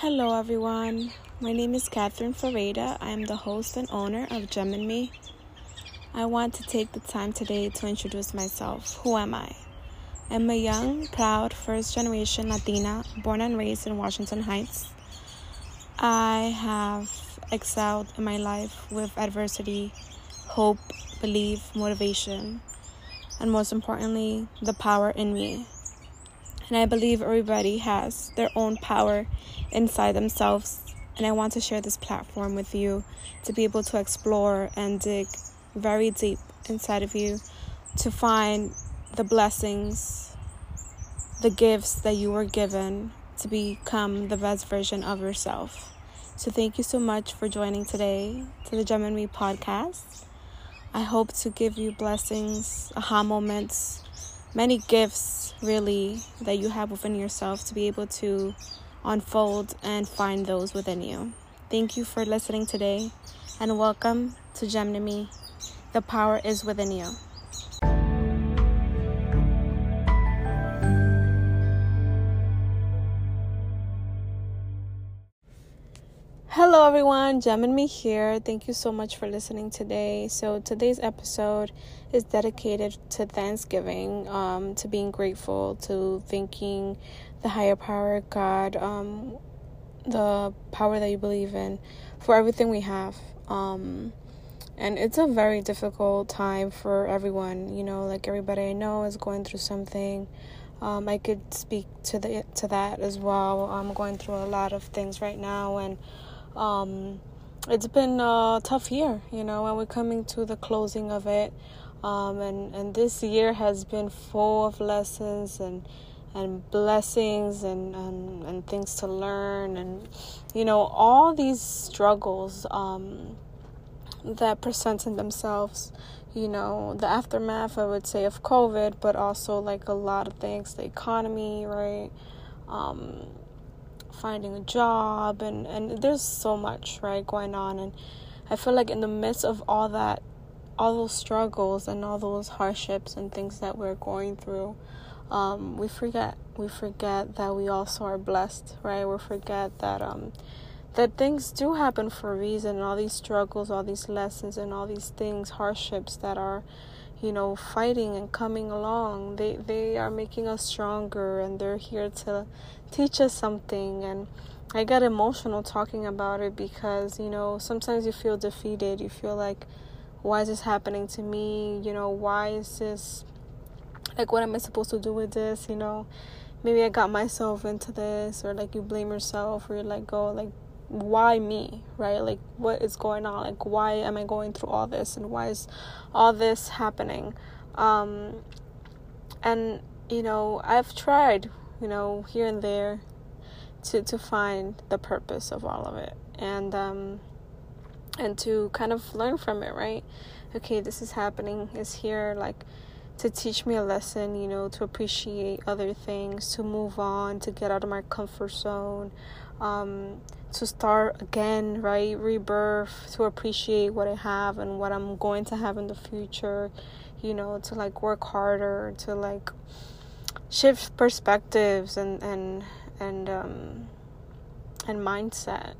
Hello, everyone. My name is Catherine Ferreira. I am the host and owner of Gem in Me. I want to take the time today to introduce myself. Who am I? I'm a young, proud, first generation Latina born and raised in Washington Heights. I have excelled in my life with adversity, hope, belief, motivation, and most importantly, the power in me. And I believe everybody has their own power inside themselves. And I want to share this platform with you to be able to explore and dig very deep inside of you to find the blessings, the gifts that you were given to become the best version of yourself. So, thank you so much for joining today to the Gem in Me podcast. I hope to give you blessings, aha moments, many gifts, really, that you have within yourself to be able to unfold and find those within you. Thank you for listening today and welcome to Gem in Me. The power is within you. Everyone. Gem in me here. Thank you so much for listening today. So, today's episode is dedicated to Thanksgiving, um, to being grateful, to thanking the higher power, God, um, the power that you believe in, for everything we have. Um, and it's a very difficult time for everyone. You know, like everybody I know is going through something. Um, I could speak to the to that as well. I'm going through a lot of things right now, and um, it's been a tough year, you know, and we're coming to the closing of it. Um, and, and this year has been full of lessons and and blessings and, and, and things to learn and you know all these struggles um, that presented themselves you know the aftermath i would say of covid but also like a lot of things the economy right um, finding a job and and there's so much right going on. And I feel like in the midst of all that all those struggles and all those hardships and things that we're going through um, we forget we forget that we also are blessed right? We forget that um that things do happen for a reason. And all these struggles all these lessons and all these things hardships that are you know fighting and coming along. They they are making us stronger and they're here to teach us something. And I get emotional talking about it because you know sometimes you feel defeated. You feel like why is this happening to me? You know why is this like what am I supposed to do with this? You know maybe I got myself into this or like you blame yourself or you let go like why me right? Like what is going on? Like why am i going through all this? And why is all this happening? Um and you know i've tried you know here and there to to find the purpose of all of it. And um and to kind of learn from it right? Okay this is happening is here like to teach me a lesson you know to appreciate other things to move on to get out of my comfort zone um to start again, right? Rebirth, to appreciate what I have and what I'm going to have in the future, you know, to like work harder, to like shift perspectives and and and um and mindset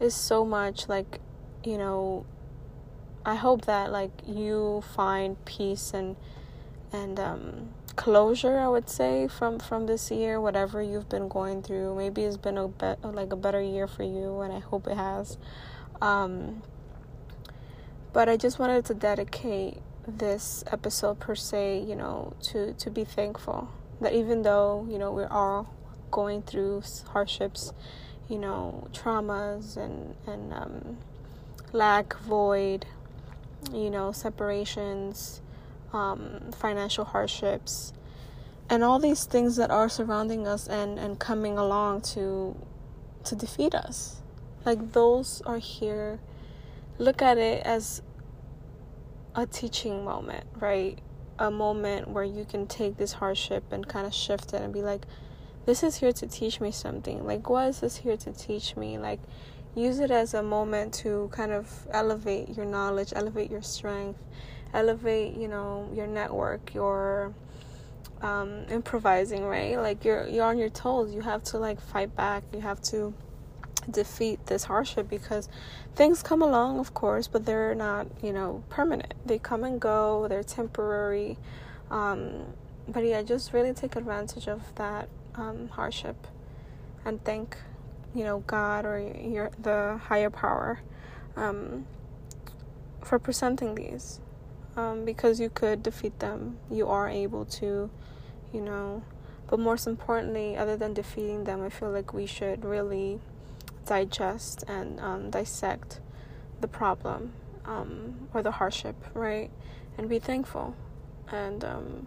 is so much like, you know, I hope that like you find peace and and um closure i would say from from this year whatever you've been going through. Maybe it's been a bet like a better year for you and i hope it has. Um but i just wanted to dedicate this episode per se you know to to be thankful that even though you know we're all going through hardships you know traumas and and um lack void you know separations um, financial hardships, and all these things that are surrounding us and, and coming along to to defeat us. Like those are here. Look at it as a teaching moment, right? A moment where you can take this hardship and kind of shift it and be like, this is here to teach me something. Like, what is this here to teach me? Like, use it as a moment to kind of elevate your knowledge, elevate your strength, elevate you know your network your um, improvising right like you're you're on your toes you have to like fight back you have to defeat this hardship because things come along, of course, but they're not, you know, permanent. They come and go, they're temporary. Um, but yeah, just really take advantage of that um, hardship and thank, you know, God or your the higher power um, for presenting these. Um, because you could defeat them, you are able to, you know. But most importantly, other than defeating them, I feel like we should really digest and um, dissect the problem um, or the hardship, right? And be thankful. And um,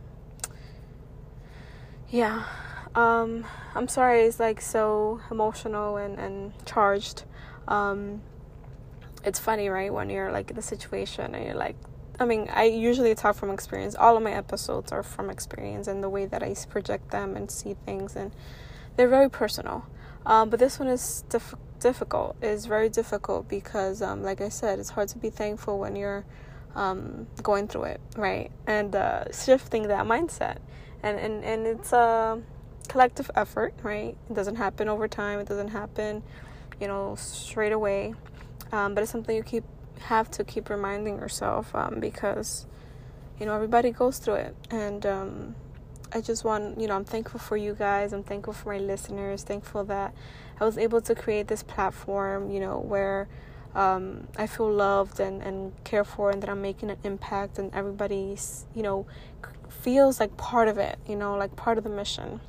yeah, um, I'm sorry, it's like so emotional and, and charged. Um, it's funny, right? When you're like in the situation and you're like, I mean, I usually talk from experience. All of my episodes are from experience and the way that I project them and see things, and they're very personal. Um, but this one is diff- difficult. It's very difficult because, um, like I said, it's hard to be thankful when you're um, going through it, right? And uh, shifting that mindset, and and and it's a collective effort, right? It doesn't happen over time. It doesn't happen, you know, straight away. Um, but it's something you keep have to keep reminding yourself um, because you know everybody goes through it and um, I just want, you know, I'm thankful for you guys. I'm thankful for my listeners. Thankful that I was able to create this platform, you know, where um, I feel loved and, and cared for and that I'm making an impact and everybody's, you know, feels like part of it, you know, like part of the mission.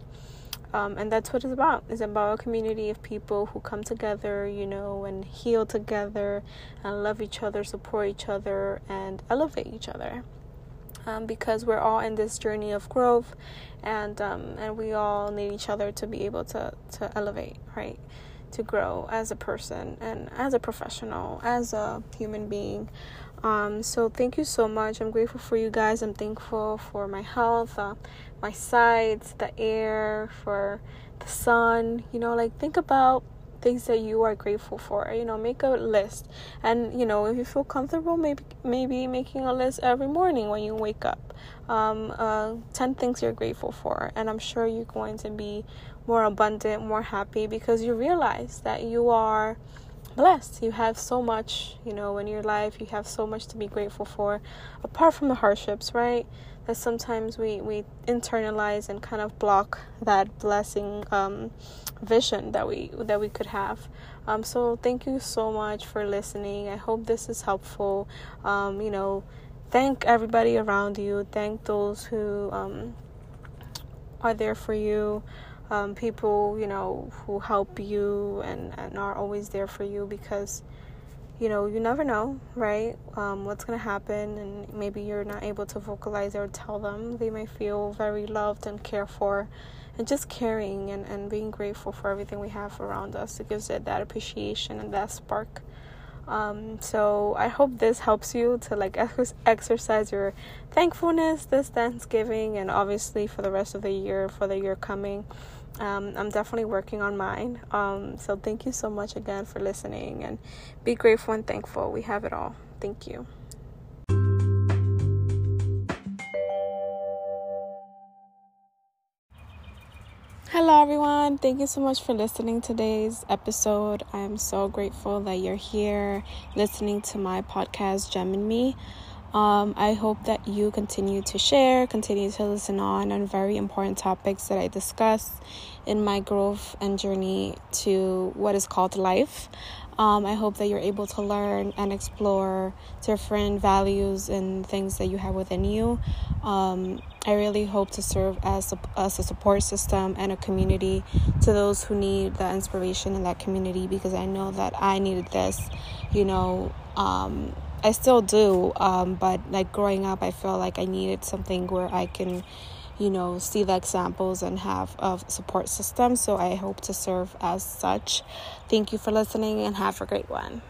Um, and that's what it's about. It's about a community of people who come together, you know, and heal together and love each other, support each other, and elevate each other um, because we're all in this journey of growth and um, and we all need each other to be able to, to elevate, right? To grow as a person and as a professional, as a human being. Um, so thank you so much. I'm grateful for you guys. I'm thankful for my health, uh, my sides, the air, for the sun. You know, like think about things that you are grateful for you know make a list and you know if you feel comfortable maybe maybe making a list every morning when you wake up um, uh, 10 things you're grateful for and i'm sure you're going to be more abundant more happy because you realize that you are blessed you have so much you know in your life you have so much to be grateful for apart from the hardships right that sometimes we we internalize and kind of block that blessing um, vision that we that we could have. Um, so thank you so much for listening. I hope this is helpful. Um, you know, thank everybody around you. Thank those who um, are there for you. Um, people you know who help you and, and are always there for you because you know, you never know, right? Um, what's going to happen, and maybe you're not able to vocalize or tell them. They may feel very loved and cared for, and just caring and, and being grateful for everything we have around us. It gives it that appreciation and that spark. Um, so I hope this helps you to like ex- exercise your thankfulness this Thanksgiving, and obviously for the rest of the year, for the year coming. Um, I'm definitely working on mine. Um, so thank you so much again for listening and be grateful and thankful. We have it all. Thank you. Hello, everyone. Thank you so much for listening to today's episode. I'm so grateful that you're here listening to my podcast, Gem in Me. Um, I hope that you continue to share, continue to listen on on very important topics that I discuss in my growth and journey to what is called life. Um, I hope that you're able to learn and explore different values and things that you have within you. Um, I really hope to serve as a, as a support system and a community to those who need that inspiration in that community because I know that I needed this, you know, um, I still do, um, but like growing up, I feel like I needed something where I can, you know, see the examples and have a support system. So I hope to serve as such. Thank you for listening and have a great one.